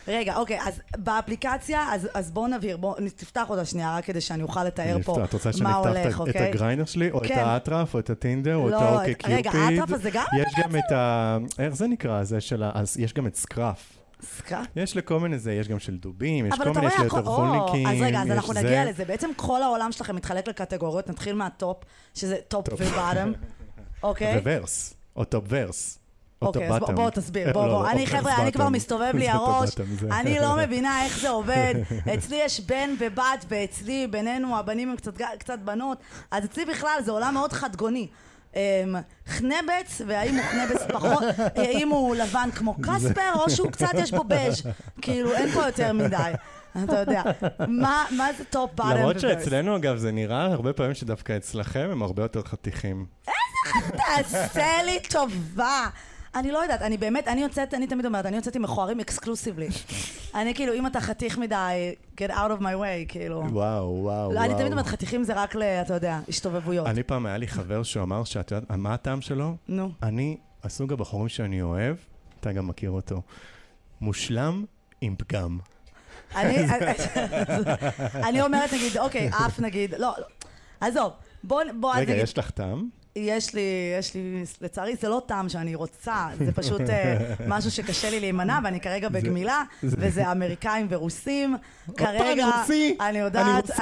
רגע, אוקיי, אז באפליקציה, אז, אז בואו נבהיר, בואו תפתח אותה שנייה, רק כדי שאני אוכל לתאר פה אפתח. את רוצה שאני מה אפתח הולך, את- אוקיי? את הגריינדר שלי, או את כן. האטרף, או את הטינדר, או את לא, האוקיי את- רגע, קיופיד? האטרף הזה גם יש גם את ה... איך זה נקרא? זה של ה... אז יש גם את סקראפ. סקאט? יש לכל מיני זה, יש גם של דובים, יש כל מיני, רואה, יש הכל- יותר או, חולניקים, אז רגע, אז אנחנו זה. נגיע לזה. בעצם כל העולם שלכם מתחלק לקטגוריות, נתחיל מה top, שזה top. ו bottom, אוקיי? vers, או top vers. או אוקיי, אז בוא- תסביר, בוא, לא, בוא. לא, אני, חבר'ה, אני כבר. מסתובב לי הראש, אני לא מבינה איך זה עובד. אצלי יש בן ובת, ואצלי, בינינו, הבנים הם קצת, קצת בנות, אז אצלי בכלל זה עולם מאוד חדגוני. אמ, חנבץ, והאם הוא חנבץ פחות, האם הוא לבן כמו קספר, או שהוא קצת יש בו בז', כאילו אין פה יותר מדי, אתה יודע. מה, מה זה top bottom למרות שאצלנו, אגב, זה נראה הרבה פעמים שדווקא אצלכם הם הרבה יותר חתיכים. תעשה לי טובה. אני לא יודעת, אני באמת, אני יוצאת, אני תמיד אומרת, אני יוצאת עם מכוערים exclusively. אני כאילו, אם אתה חתיך מדי, get out of my way, כאילו. וואו, וואו, לא, אני תמיד וואו. אומרת, חתיכים זה רק ל... אתה יודע, השתובבויות. אני פעם היה לי חבר שהוא אמר שאת יודעת, מה הטעם שלו? נו. אני, הסוג הבחורים שאני אוהב, אתה גם מכיר אותו, מושלם עם פגם. אני אומרת, נגיד, אוקיי, אף נגיד, לא, לא. עזוב, בוא, בוא, רגע, יש לך טעם? יש לי, יש לי, לצערי זה לא טעם שאני רוצה, זה פשוט אה, משהו שקשה לי להימנע, ואני כרגע בגמילה, וזה אמריקאים ורוסים. כרגע, אני יודעת.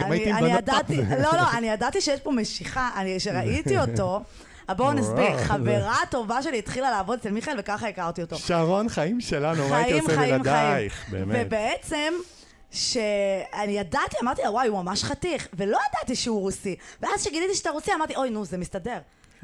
אני, אני, ידעתי. לא, לא, אני ידעתי שיש פה משיכה, אני, שראיתי אותו, בואו נסביר, חברה טובה שלי התחילה לעבוד אצל מיכאל וככה הכרתי אותו. שרון, חיים שלנו, מה הייתי עושה בלעדייך? באמת. ובעצם, שאני ידעתי, אמרתי לה, וואי, הוא ממש חתיך, ולא ידעתי שהוא רוסי. ואז כשגיליתי שאתה רוסי, אמרתי, אוי, נו, זה מסתדר.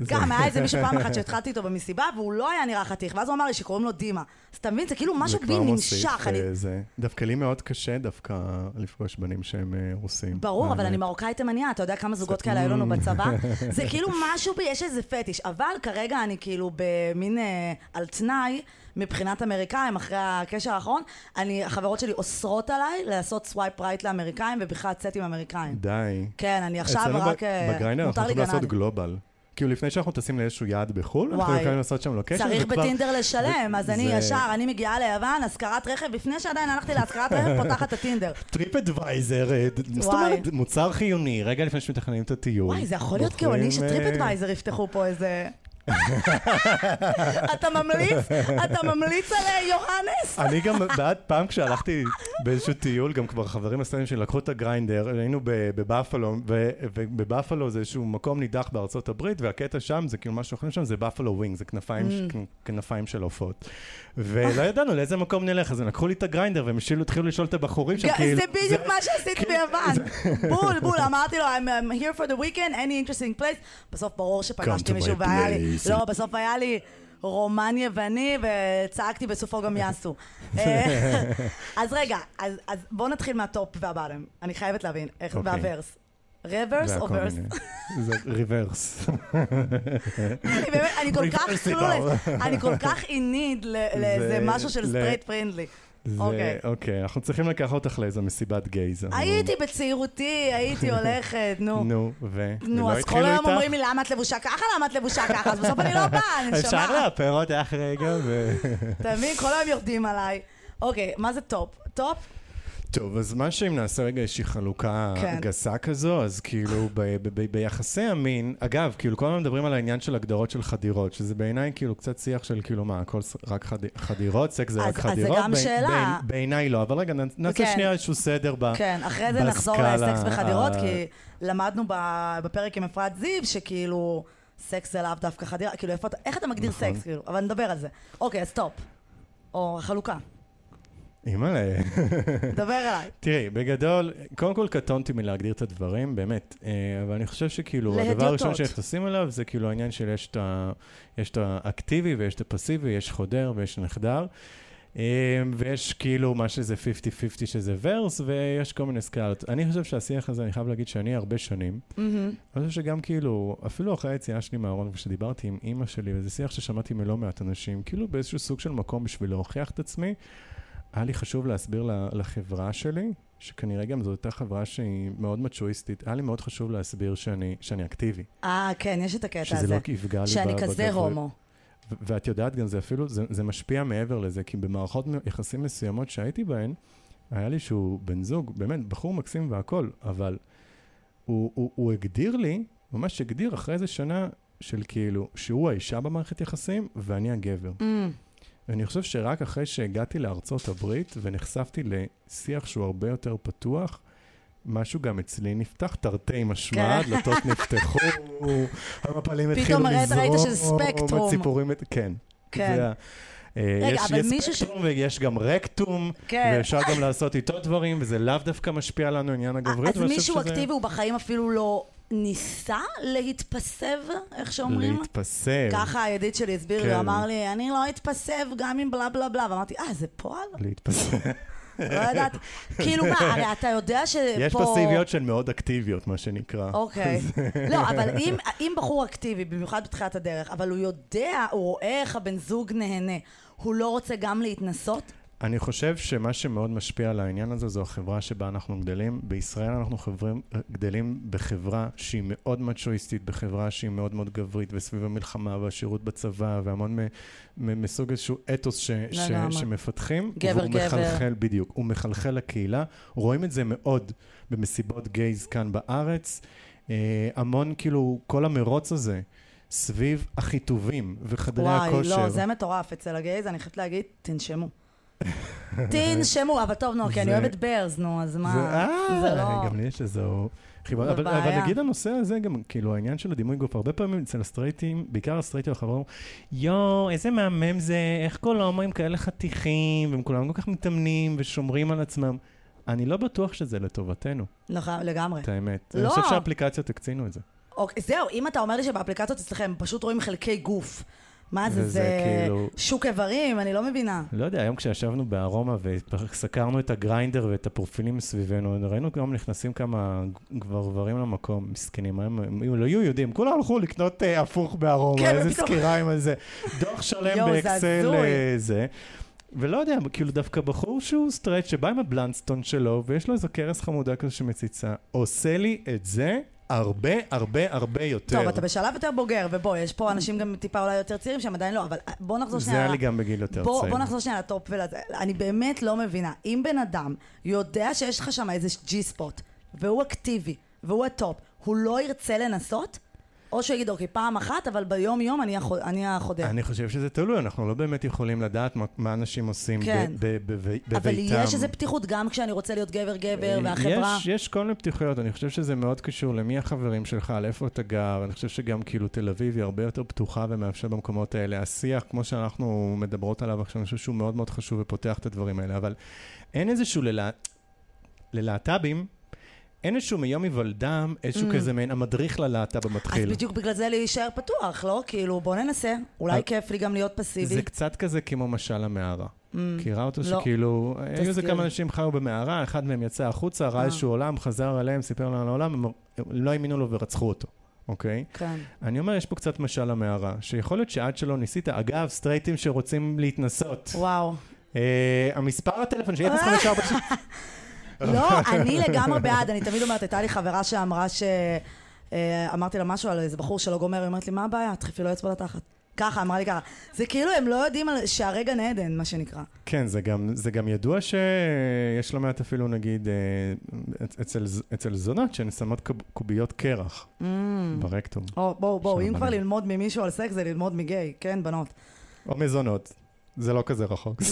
גם היה איזה מישהו פעם אחת שהתחלתי איתו במסיבה, והוא לא היה נראה חתיך, ואז הוא אמר לי שקוראים לו דימה. אז אתה מבין, זה כאילו משהו בי נמשך. אה, זה. דווקא לי מאוד קשה דווקא לפגוש בנים שהם אה, רוסים. ברור, אבל. אני מרוקאית תימניה, אתה יודע כמה זוגות כאלה היו לנו בצבא? זה כאילו משהו בי, יש איזה פטיש. אבל כרגע אני כאילו במין אה, על תנאי, מבחינת אמריקאים, אחרי הקשר האחרון, אני, החברות שלי אוסרות עליי לעשות swipe right לאמריקאים, ובכלל לצאת עם אמריקאים. די. כן, אני עכשיו רק... ב- בגריינדר אנחנו יכולים לעשות. global. כאילו לפני שאנחנו טסים לאיזשהו יעד בחו"ל, אנחנו וואי. יכולים לעשות שם לוקיישן. צריך וכבר- בטינדר לשלם, אז אני זה- ישר, אני מגיעה ליוון, השכרת רכב, לפני שעדיין הלכתי להשכרת רכב, פותחת את הטינדר. TripAdvisor, אה, זאת. אומרת, מוצר חיוני, רגע לפני שמתכננים את הטיול. וואי, זה יכול להיות גאוני ש Trip אה, Advisor יפתחו פה איזה... אתה ממליץ? אתה ממליץ על אה, יוהנס? אני גם בעד פעם כשהלכתי באיזשהו טיול, גם כבר חברים הסטודנטים שלי לקחו את הגריינדר, היינו בבאפלו, ובבאפלו זה איזשהו מקום נידח בארצות הברית, והקטע שם זה כאילו מה שאוכלים שם זה buffalo wing, זה כנפיים, Mm. של עופות. ולא ידענו לאיזה מקום נלך, אז הם לקחו לי את הגריינדר והם התחילו לשאול את הבחורים שם, כאילו... זה בדיוק מה שעשיתי כן, ביוון. בול, בול, אמרתי לו, I'm here for the weekend, any interesting place. בסוף ברור שפגשתי מישהו והיה לי. לא, בסוף היה לי רומן יווני, וצעקתי בסופו גם יאסו. אה, אז רגע, אז אז בואו נתחיל מה top וה bottom. אני חייבת להבין, איך, אוקיי. וה vers. reverse או vers? זה reverse. אני כל כך. clueless, אני כל כך I need לאיזה זה- משהו של straight friendly. זה, אוקיי. אוקיי, אנחנו צריכים לקחת אותך לאיזו מסיבת gays. הייתי בצעירותי, הייתי הולכת, נו. נו, ו... נו, אז כל היום? אומרים לי למה את לבושה ככה, למה את לבושה ככה, אז בסוף אני לא באה, אני אפשר שומעת. לאפר אותך רגע ו... אתה מבין? כל היום יורדים עליי. אוקיי, מה זה top? top? טוב, אז מה שאם נעשה רגע איזושהי חלוקה כן. גסה כזו, אז כאילו ב- ב- ב- ביחסי המין, אגב, כאילו כל הזמן מדברים על העניין של הגדרות של חדירות, שזה בעיניי כאילו קצת שיח של כאילו מה, הכל רק חד- חדירות, סקס זה אז- רק אז זה חדירות? גם ב- שאלה. ב- בעיניי לא, אבל רגע, נעשה כן. שנייה איזשהו סדר ב... כן, אחרי זה נחזור בסקאלה לסקס בחדירות, ה- כי למדנו ב- בפרק עם אפרת זיו, שכאילו, סקס זה לאו דווקא חדירה, כאילו, איפה אתה- איך אתה מגדיר נכון. סקס, כאילו, אבל נדבר על זה. אוקיי, אז top. או חלוקה. אימא'לה. דבר אליי. תראי, בגדול, קודם כל קטונתי מלהגדיר את הדברים, באמת, אה, אבל אני חושב שכאילו, הדבר. הראשון שנכנסים אליו זה כאילו העניין של יש את האקטיבי ויש את הפסיבי, יש חודר ויש נחדר, אה, ויש כאילו מה שזה 50-50 שזה ורס, ויש כל מיני סקאלות. אני חושב שהשיח הזה, אני חייב להגיד שאני הרבה שנים, מהמם. אני חושב שגם כאילו, אפילו אחרי היציאה שלי מהארון, כשדיברתי עם אימא שלי, וזה שיח ששמעתי מלא מעט אנשים, כאילו באיזשהו סוג של מקום בשביל להוכיח את עצמי, היה לי חשוב להסביר לחברה שלי, שכנראה גם זו אותה חברה שהיא מאוד מצ'ואיסטית, היה לי מאוד חשוב להסביר שאני, שאני אקטיבי. אה, כן, יש את הקטע שזה הזה. לא יפגע לי שאני כזה בגבריות. הומו. ואת יודעת גם, זה אפילו, זה, זה משפיע מעבר לזה, כי במערכות יחסים מסוימות שהייתי בהן, היה לי שהוא בן זוג, באמת, בחור מקסים והכול, אבל הוא, הוא, הוא הגדיר לי, ממש הגדיר אחרי איזה שנה של כאילו, שהוא האישה במערכת יחסים ואני הגבר. Mm. ואני חושב שרק אחרי שהגעתי לארצות הברית ונחשפתי לשיח שהוא הרבה יותר פתוח, משהו גם אצלי נפתח, תרתי משמע, כן. דלתות נפתחו, המפלים התחילו לזרום. פתאום ראית של ספקטרום. הציפורים, כן. כן. אה, רגע, יש, אבל מישהו ש... ויש גם רקטום, כן. ואפשר גם לעשות איתו דברים, וזה לאו דווקא משפיע לנו עניין הגברית. אז מישהו שזה... אקטיבי הוא בחיים אפילו לא ניסה להתפסב, איך שאומרים? להתפסב. ככה הידיד שלי הסביר כן. לי, הוא אמר לי, אני לא אתפסב גם עם בלה בלה בלה, ואמרתי, אה, זה פועל? להתפסב. לא יודעת. כאילו מה, הרי אתה יודע שפה... יש פסיביות שהן מאוד אקטיביות, מה שנקרא. אוקיי. לא, אבל אם, אם בחור אקטיבי, במיוחד בתחילת הדרך, אבל הוא יודע, הוא רואה איך הבן זוג נהנה, הוא לא רוצה גם להתנסות? אני חושב שמה שמאוד משפיע על העניין הזה זו החברה שבה אנחנו גדלים. בישראל אנחנו חברים, גדלים בחברה שהיא מאוד מצ'ואיסטית, בחברה שהיא מאוד מאוד גברית, וסביב המלחמה והשירות בצבא, והמון מסוג איזשהו אתוס ש, ש, שמפתחים. גבר גבר. מחלחל, בדיוק, הוא מחלחל לקהילה. רואים את זה מאוד במסיבות גייז כאן בארץ. אה, המון, כאילו, כל המרוץ הזה. סביב החיטובים וחדרי וואי, הכושר. וואי, לא, זה מטורף. אצל הגייז, אני חייבת להגיד, תנשמו. תנשמו, אבל טוב, נו, כי אני אוהבת ברז, נו, אז מה, זה לא... גם לי יש איזו חיבה, אבל נגיד הנושא הזה, גם כאילו העניין של הדימוי גוף, הרבה פעמים אצל הסטרייטים, בעיקר הסטרייטים החברות, יואו, איזה מהמם זה, איך כל ההומואים כאלה חתיכים, והם כולם כל כך מתאמנים ושומרים על עצמם. אני לא בטוח שזה לטובתנו. נכון, לגמרי. את האמת. לא. אני חושב שהאפליקציות הקצינו את זה. אוקיי, זהו, אם אתה אומר לי שבאפליקציות אצלכם פשוט רואים חלקי גוף. מה זה, זה כאילו... שוק איברים? אני לא מבינה. לא יודע, היום כשישבנו בארומה וסקרנו את הגריינדר ואת הפרופילים מסביבנו, ראינו גם נכנסים כמה גברברים למקום, מסכנים, הם, הם לא היו יודעים, כולם הלכו לקנות uh, הפוך בארומה, כן, איזה סקירה עם איזה דוח שלם באקסל אה, זה. ולא יודע, כאילו דווקא בחור שהוא סטרייט שבא עם ה Blundstone שלו, ויש לו איזו כרס חמודה כזו שמציצה, עושה לי את זה הרבה, הרבה, הרבה יותר. טוב, אתה בשלב יותר בוגר, ובוא, יש פה אנשים גם טיפה אולי יותר צעירים שהם עדיין לא, אבל בוא נחזור שנייה... זה היה לי גם בגיל יותר בוא, צעיר. בוא נחזור שנייה ל top ולזה. אני באמת לא מבינה. אם בן אדם יודע שיש לך שם איזה G spot, והוא אקטיבי, והוא ה top, הוא לא ירצה לנסות? או שהוא יגיד, אוקיי, פעם אחת, אבל ביום-יום אני, החוד, אני החודר. אני חושב שזה תלוי, אנחנו לא באמת יכולים לדעת מה, מה אנשים עושים כן. בביתם. אבל יש איזו פתיחות, גם כשאני רוצה להיות גבר-גבר, אה, והחברה... יש, יש כל מיני פתיחויות, אני חושב שזה מאוד קשור למי החברים שלך, על איפה אתה גר, אני חושב שגם כאילו תל אביב היא הרבה יותר פתוחה ומאפשר במקומות האלה. השיח, כמו שאנחנו מדברות עליו עכשיו, אני חושב שהוא מאוד מאוד חשוב ופותח את הדברים האלה, אבל אין איזשהו ללה... ללהט"בים, אין איזשהו מיום היוולדם, איזשהו mm. כזה מעין המדריך ללהט"ב המתחיל. אז בדיוק בגלל זה להישאר פתוח, לא? כאילו, בוא ננסה. אולי כיף לי גם להיות פסיבי. זה קצת כזה כמו משל המערה. Mm. מכירה אותו לא. שכאילו, היו איזה כמה אנשים חיו במערה, אחד מהם יצא החוצה, ראה אה. איזשהו עולם, חזר אליהם, סיפר לנו על העולם, הם לא האמינו לו ורצחו אותו. אוקיי? כן. אני אומר, יש פה קצת משל המערה, שיכול להיות שעד שלא ניסית, אגב, סטרייטים שרוצים להתנסות. וואו. אה, המספר הטלפון שלי 054... לא, אני לגמרי בעד, אני תמיד אומרת, הייתה לי חברה שאמרה ש... אה, אמרתי לה משהו על איזה בחור שלא גומר, היא אומרת לי, מה הבעיה? תחפי לו אצבע לתחת. ככה, אמרה לי ככה. זה כאילו הם לא יודעים על שהרגע נעדן, מה שנקרא. כן, זה גם, זה גם ידוע שיש לא מעט אפילו, נגיד, אה, אצל, אצל זונות שהן שמות קוביות קרח mm. ברקטום. או, בואו, בואו, אם כבר ללמוד ממישהו על סקס זה ללמוד מגיי, כן, בנות. או מזונות. זה לא כזה רחוק.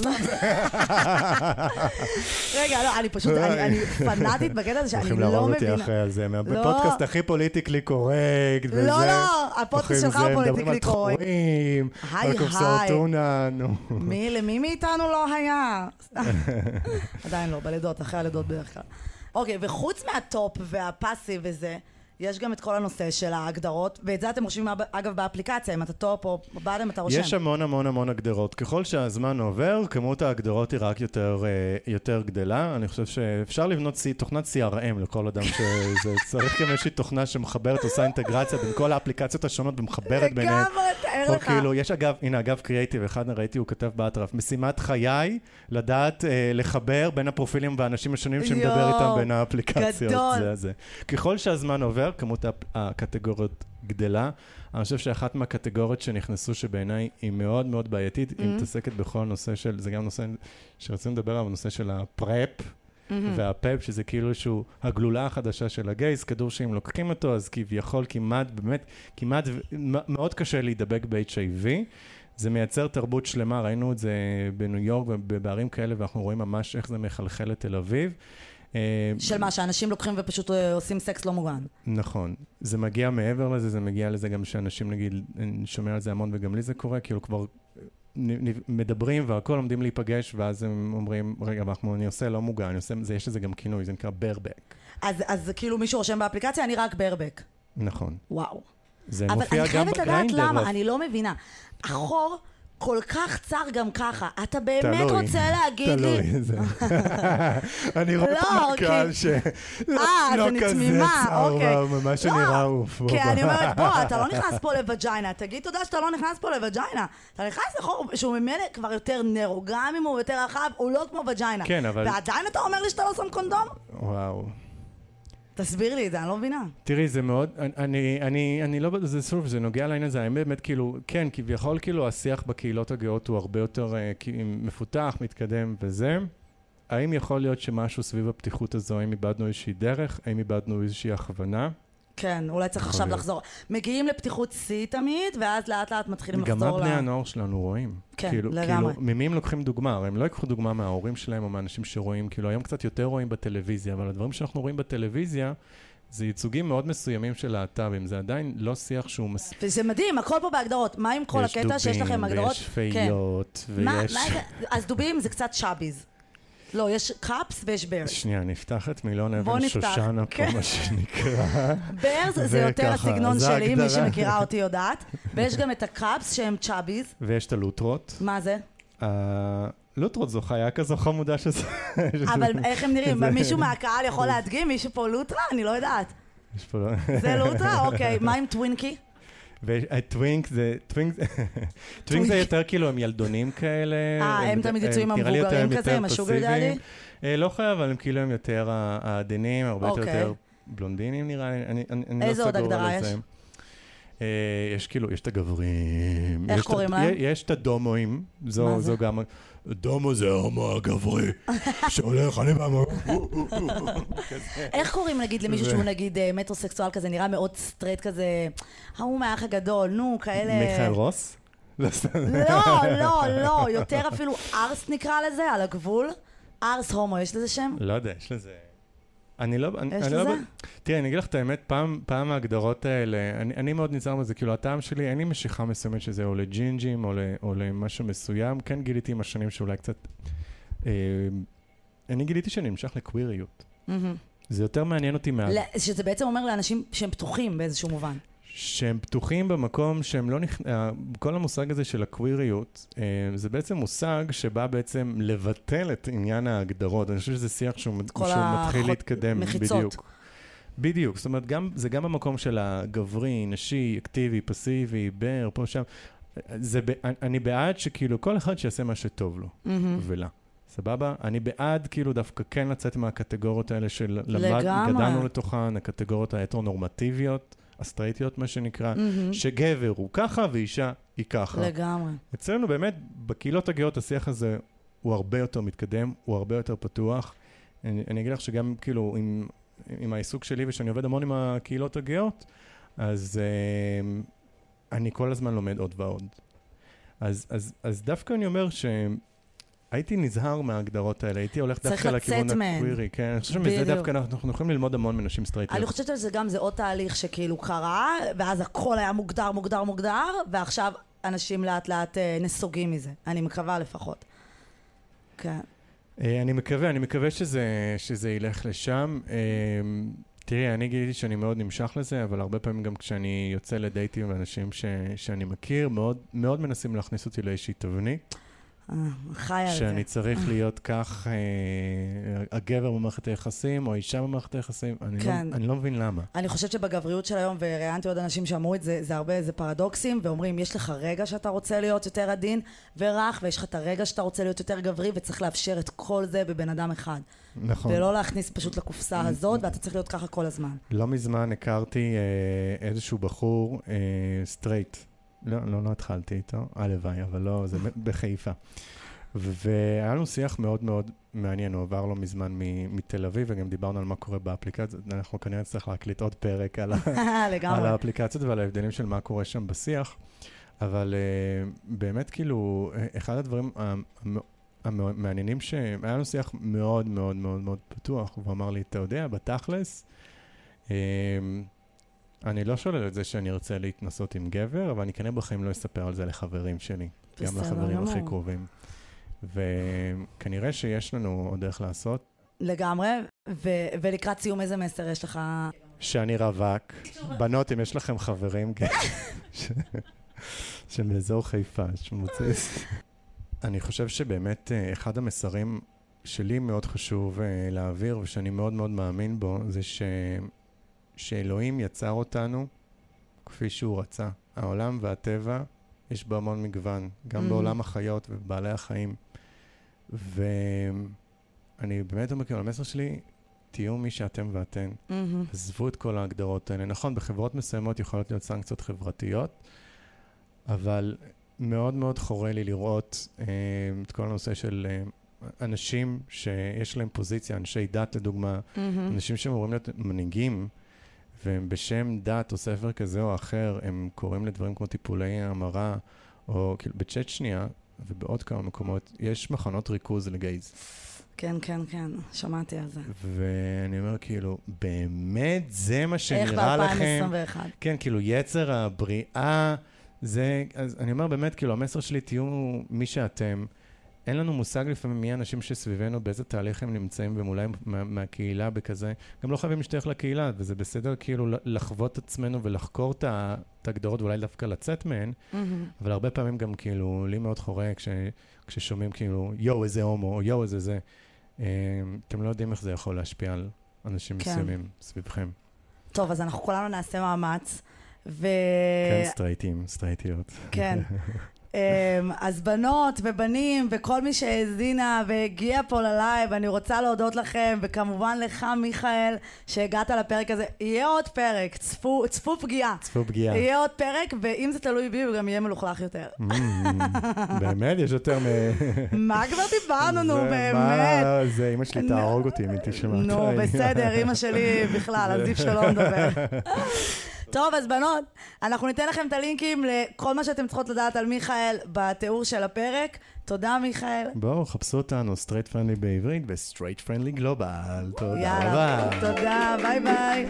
רגע, לא, אני פשוט, אני פנאטית בקטע הזה שאני לא מבינה. הולכים להרוג אותי אחרי על זה, בפודקאסט הכי politically correct, וזה. לא, לא, הפודקאסט שלך הוא politically correct. מדברים על קופסאות טונה, נו. מי, למי מאיתנו לא היה? עדיין לא, בלידות, אחרי הלידות בדרך כלל. אוקיי, וחוץ מה top וה passive וזה, יש גם את כל הנושא של ההגדרות, ואת זה אתם רושמים אגב באפליקציה, אם אתה top או bottom אתה רושם. יש המון המון המון הגדרות. ככל שהזמן עובר, כמות ההגדרות היא רק יותר, אה, יותר גדלה. אני חושב שאפשר לבנות תוכנת CRM לכל אדם שזה צריך גם איזושהי תוכנה שמחברת, עושה אינטגרציה בין כל האפליקציות השונות ומחברת ביניהן. לגמרי, תאר לך. כאילו, יש אגב, הנה, אגב קריאייטיב, אחד ראיתי, הוא כתב באטרף, משימת חיי, לדעת אה, לחבר בין הפרופילים והאנשים השונים שמדבר איתם בין האפליקציות. גדול. זה, זה. ככל שהזמן עובר, כמות הקטגוריות גדלה. אני חושב שאחת מהקטגוריות שנכנסו, שבעיניי היא מאוד מאוד בעייתית, היא Mhm. מתעסקת בכל נושא של, זה גם נושא שרצינו לדבר עליו, הנושא של הפרפ. מהמם. והפאפ, שזה כאילו שהוא הגלולה החדשה של הגייז, כדור שאם לוקחים אותו, אז כביכול כמעט, באמת, כמעט, מאוד קשה להידבק ב-HIV. זה מייצר תרבות שלמה, ראינו את זה בניו יורק ובערים כאלה, ואנחנו רואים ממש איך זה מחלחל לתל אביב. אה, של מה, שאנשים לוקחים ופשוט אה, עושים סקס לא מוגן. נכון. זה מגיע מעבר לזה, זה מגיע לזה גם שאנשים, נגיד, אני שומע על זה המון וגם לי זה קורה, כאילו כבר מדברים והכל עומדים להיפגש, ואז הם אומרים, רגע, אבל אנחנו, אני עושה לא מוגן, אני עושה, זה, יש לזה גם כינוי, זה נקרא ברבק. אז, אז כאילו מישהו רושם באפליקציה, אני רק ברבק. נכון. וואו. זה אבל מופיע אני גם חייבת לדעת בגריינדר. למה, אני לא מבינה. החור כל כך צר גם ככה. אתה באמת תלוי, רוצה להגיד לי... תלוי, זה. אני רואה לא, מהקהל כי- ש... אה, אז לא אני כזה תמימה, צר, אוקיי. לא, שנראה עוף. כי אני אומרת, בוא, אתה לא נכנס פה לווג'יינה, תגיד תודה שאתה לא נכנס פה לווג'יינה. אתה נכנס לחור שהוא ממילא כבר יותר נרו, גם אם הוא יותר רחב, הוא לא כמו וג'יינה. כן, אבל- ועדיין אתה אומר לי שאתה לא שם קונדום? וואו. תסביר לי את זה, אני לא מבינה. תראי, זה מאוד, אני, אני, אני לא, זה שוב, זה נוגע לעניין הזה, האמת באמת כאילו, כן, כביכול כאילו השיח בקהילות הגאות הוא הרבה יותר אה, מפותח, מתקדם וזה. האם יכול להיות שמשהו סביב הפתיחות הזו, האם איבדנו איזושהי דרך, האם איבדנו איזושהי הכוונה? כן, אולי צריך עכשיו להיות. לחזור. מגיעים לפתיחות שיא תמיד, ואז לאט לאט מתחילים גם לחזור מה בני ל... הנוער שלנו רואים. כן, כאילו, לגמרי. כאילו, ממי הם לוקחים דוגמה? הרי הם לא ייקחו דוגמה מההורים שלהם או מהאנשים שרואים, כאילו היום קצת יותר רואים בטלוויזיה, אבל הדברים שאנחנו רואים בטלוויזיה, זה ייצוגים מאוד מסוימים של להט"בים, זה עדיין לא שיח שהוא מספיק. וזה מדהים, הכל פה בהגדרות. מה עם כל הקטע שיש לכם הגדרות? ויש פיות, מה, ויש... מה זה? אז דובים זה קצת chubbies. לא, יש cubs ויש bears. שנייה, נפתח את מילון אבן שושנה פה, כן. מה שנקרא. bears זה יותר הסגנון שלי, מי. שמכירה אותי יודעת. ויש גם את ה cubs שהם chubbies. ויש את הלוטרות. מה זה? הלוטרות זו חיה כזו חמודה שזה... אבל איך הם נראים? מישהו מהקהל יכול להדגים? מישהו פה לוטרה? אני לא יודעת. לא... זה לוטרה? אוקיי. מה עם twinkie? ו twink זה, twink זה, twink זה יותר כאילו הם ילדונים כאלה. אה, הם תמיד יצאו עם המבוגרים כזה, עם ה sugar. daddy? אה, לא חייב, אבל הם כאילו הם יותר העדינים, הרבה יותר אוקיי. בלונדינים נראה לי, אני אני- אני לא איזה עוד סגור הגדרה על יש? אה, יש כאילו, יש את הגברים. איך קוראים להם? יש את הדומואים, זו זה? זו גם... דומו זה ההומו הגברי, שהולך, אני בא... איך קוראים נגיד למישהו שהוא נגיד אה, מטרוסקסואל כזה, נראה מאוד סטרייט כזה, ההוא מהאח הגדול, נו, כאלה... מיכאל רוס? לא. לא, לא, לא, יותר אפילו ארס נקרא לזה, על הגבול. ארס הומו, יש לזה שם? לא יודע, יש לזה... אני לא... אני- יש אני לא לזה? ב- תראה, אני אגיד לך את האמת, פעם, פעם ההגדרות האלה, אני, אני מאוד נזהר בזה, כאילו הטעם שלי, אין לי משיכה מסוימת שזה או לג'ינג'ים או, ל, או למשהו מסוים, כן גיליתי עם השנים שאולי קצת... אה, אני גיליתי שאני נמשך לקוויריות. מהמם. זה יותר מעניין אותי מה... שזה בעצם אומר לאנשים שהם פתוחים באיזשהו מובן. שהם פתוחים במקום שהם לא נכ... אה, כל המושג הזה של הקוויריות, אה, זה בעצם מושג שבא בעצם לבטל את עניין ההגדרות. אני חושב שזה שיח שהוא, כל שהוא מתחיל החוט- להתקדם. מחיצות. בדיוק. בדיוק, זאת אומרת, גם, זה גם במקום של הגברי, נשי, אקטיבי, פסיבי, בר, פה, שם. זה, ב- אני בעד שכאילו כל אחד שיעשה מה שטוב לו מהמם. ולה. סבבה? אני בעד כאילו דווקא כן לצאת מהקטגוריות האלה של למד, לגמרי. גדלנו לתוכן, הקטגוריות ההטרונורמטיביות, הסטרייטיות מה שנקרא, מהמם. שגבר הוא ככה ואישה היא ככה. לגמרי. אצלנו באמת, בקהילות הגאות השיח הזה הוא הרבה יותר מתקדם, הוא הרבה יותר פתוח. אני, אני אגיד לך שגם כאילו עם, עם העיסוק שלי ושאני עובד המון עם הקהילות הגאות, אז אה, אני כל הזמן לומד עוד ועוד. אז, אז, אז דווקא אני אומר שהייתי נזהר מההגדרות האלה, הייתי הולך דווקא לכיוון. הקווירי, כן? אני חושב שמזה. דווקא אנחנו, יכולים ללמוד המון מנשים סטרייטיות. אני חושבת שזה גם, זה עוד תהליך שכאילו קרה, ואז הכל היה מוגדר, מוגדר, מוגדר, ועכשיו אנשים לאט לאט אה, נסוגים מזה. אני מקווה לפחות. כן. אה, אני מקווה, אני מקווה שזה, שזה ילך לשם. אה, תראי, אני גיליתי שאני מאוד נמשך לזה, אבל הרבה פעמים גם כשאני יוצא לדייטים עם אנשים ש, שאני מכיר, מאוד, מאוד מנסים להכניס אותי לאיזושהי תבנית. אה, חי על זה. שאני צריך להיות כך, אה, הגבר במערכת היחסים, או האישה במערכת היחסים, אני, כן. לא, אני לא מבין למה. אני חושבת שבגבריות של היום, וראיינתי עוד אנשים שאמרו את זה, זה הרבה איזה פרדוקסים, ואומרים, יש לך רגע שאתה רוצה להיות יותר עדין ורך, ויש לך את הרגע שאתה רוצה להיות יותר גברי, וצריך לאפשר את כל זה בבן אדם אחד. נכון. ולא להכניס פשוט לקופסה הזאת, ואתה צריך להיות ככה כל הזמן. לא מזמן הכרתי אה, איזשהו בחור אה, סטרייט. לא, לא, לא התחלתי איתו, הלוואי, אבל לא, זה בחיפה. והיה לנו שיח מאוד מאוד מעניין, הוא עבר לא מזמן מתל אביב, וגם דיברנו על מה קורה באפליקציות. אנחנו כנראה נצטרך להקליט עוד פרק על, על. האפליקציות ועל ההבדלים של מה קורה שם בשיח. אבל uh, באמת, כאילו, אחד הדברים המ- המ- המעניינים, שהיה לנו שיח מאוד מאוד מאוד מאוד פתוח, והוא אמר לי, אתה יודע, בתכלס, um, אני לא שולל את זה שאני ארצה להתנסות עם גבר, אבל אני כנראה בחיים לא אספר על זה לחברים שלי, גם בסדר לחברים הכי. קרובים. וכנראה שיש לנו עוד איך לעשות. לגמרי, ו- ולקראת סיום איזה מסר יש לך? שאני רווק. בנות, אם יש לכם חברים כן, ש- שמאזור חיפה, שמוצא... אני חושב שבאמת אה, אחד המסרים שלי מאוד חשוב אה, להעביר, ושאני מאוד מאוד מאמין בו, זה ש... שאלוהים יצר אותנו כפי שהוא רצה. העולם והטבע, יש בו המון מגוון, גם Mhm. בעולם החיות ובעלי החיים. ואני באמת אומר, כאילו, המסר שלי, תהיו מי שאתם ואתן. מהמם. עזבו את כל ההגדרות האלה. נכון, בחברות מסוימות יכולות להיות סנקציות חברתיות, אבל מאוד מאוד חורה לי לראות אה, את כל הנושא של אה, אנשים שיש להם פוזיציה, אנשי דת לדוגמה, מהמם. אנשים שאמורים להיות מנהיגים, והם בשם דת או ספר כזה או אחר, הם קוראים לדברים כמו טיפולי המרה, או כאילו בצ'אט שנייה, ובעוד כמה מקומות, יש מחנות ריכוז לגייז. כן, כן, כן, שמעתי על זה. ואני אומר, כאילו, באמת זה מה איך שנראה לכם? ב-2021? כן, כאילו, יצר הבריאה, זה... אז אני אומר, באמת, כאילו, המסר שלי, תהיו מי שאתם. אין לנו מושג לפעמים מי האנשים שסביבנו, באיזה תהליך הם נמצאים, והם אולי מה, מהקהילה בכזה. גם לא חייבים להשתייך לקהילה, וזה בסדר כאילו לחוות עצמנו ולחקור את את ההגדרות, ואולי דווקא לצאת מהן, מהמם. אבל הרבה פעמים גם כאילו, לי מאוד חורה כש, כששומעים כאילו, יואו, איזה הומו, או יואו, איזה זה. אה, אתם לא יודעים איך זה יכול להשפיע על אנשים כן. מסוימים סביבכם. טוב, אז אנחנו כולנו נעשה מאמץ. ו... כן, סטרייטים, סטרייטיות. כן. אמ, אז בנות ובנים וכל מי שהאזינה והגיע פה ללייב, אני רוצה להודות לכם, וכמובן לך, מיכאל, שהגעת לפרק הזה. יהיה עוד פרק, צפו, צפו פגיעה. צפו פגיעה. יהיה עוד פרק, ואם זה תלוי בי, הוא גם יהיה מלוכלך יותר. Mm, באמת? יש יותר מ... מה כבר דיברנו, נו, באמת? זה, אמא שלי. תהרוג אותי אם היא תשמע. נו, בסדר, אימא שלי בכלל, עדיף שלא נדבר. טוב, אז בנות, אנחנו ניתן לכם את הלינקים לכל מה שאתם צריכות לדעת על מיכאל בתיאור של הפרק. תודה, מיכאל. בואו, חפשו אותנו, Straight Friendly בעברית ו Straight Friendly Global. תודה יאללה, רבה. תודה, ביי ביי.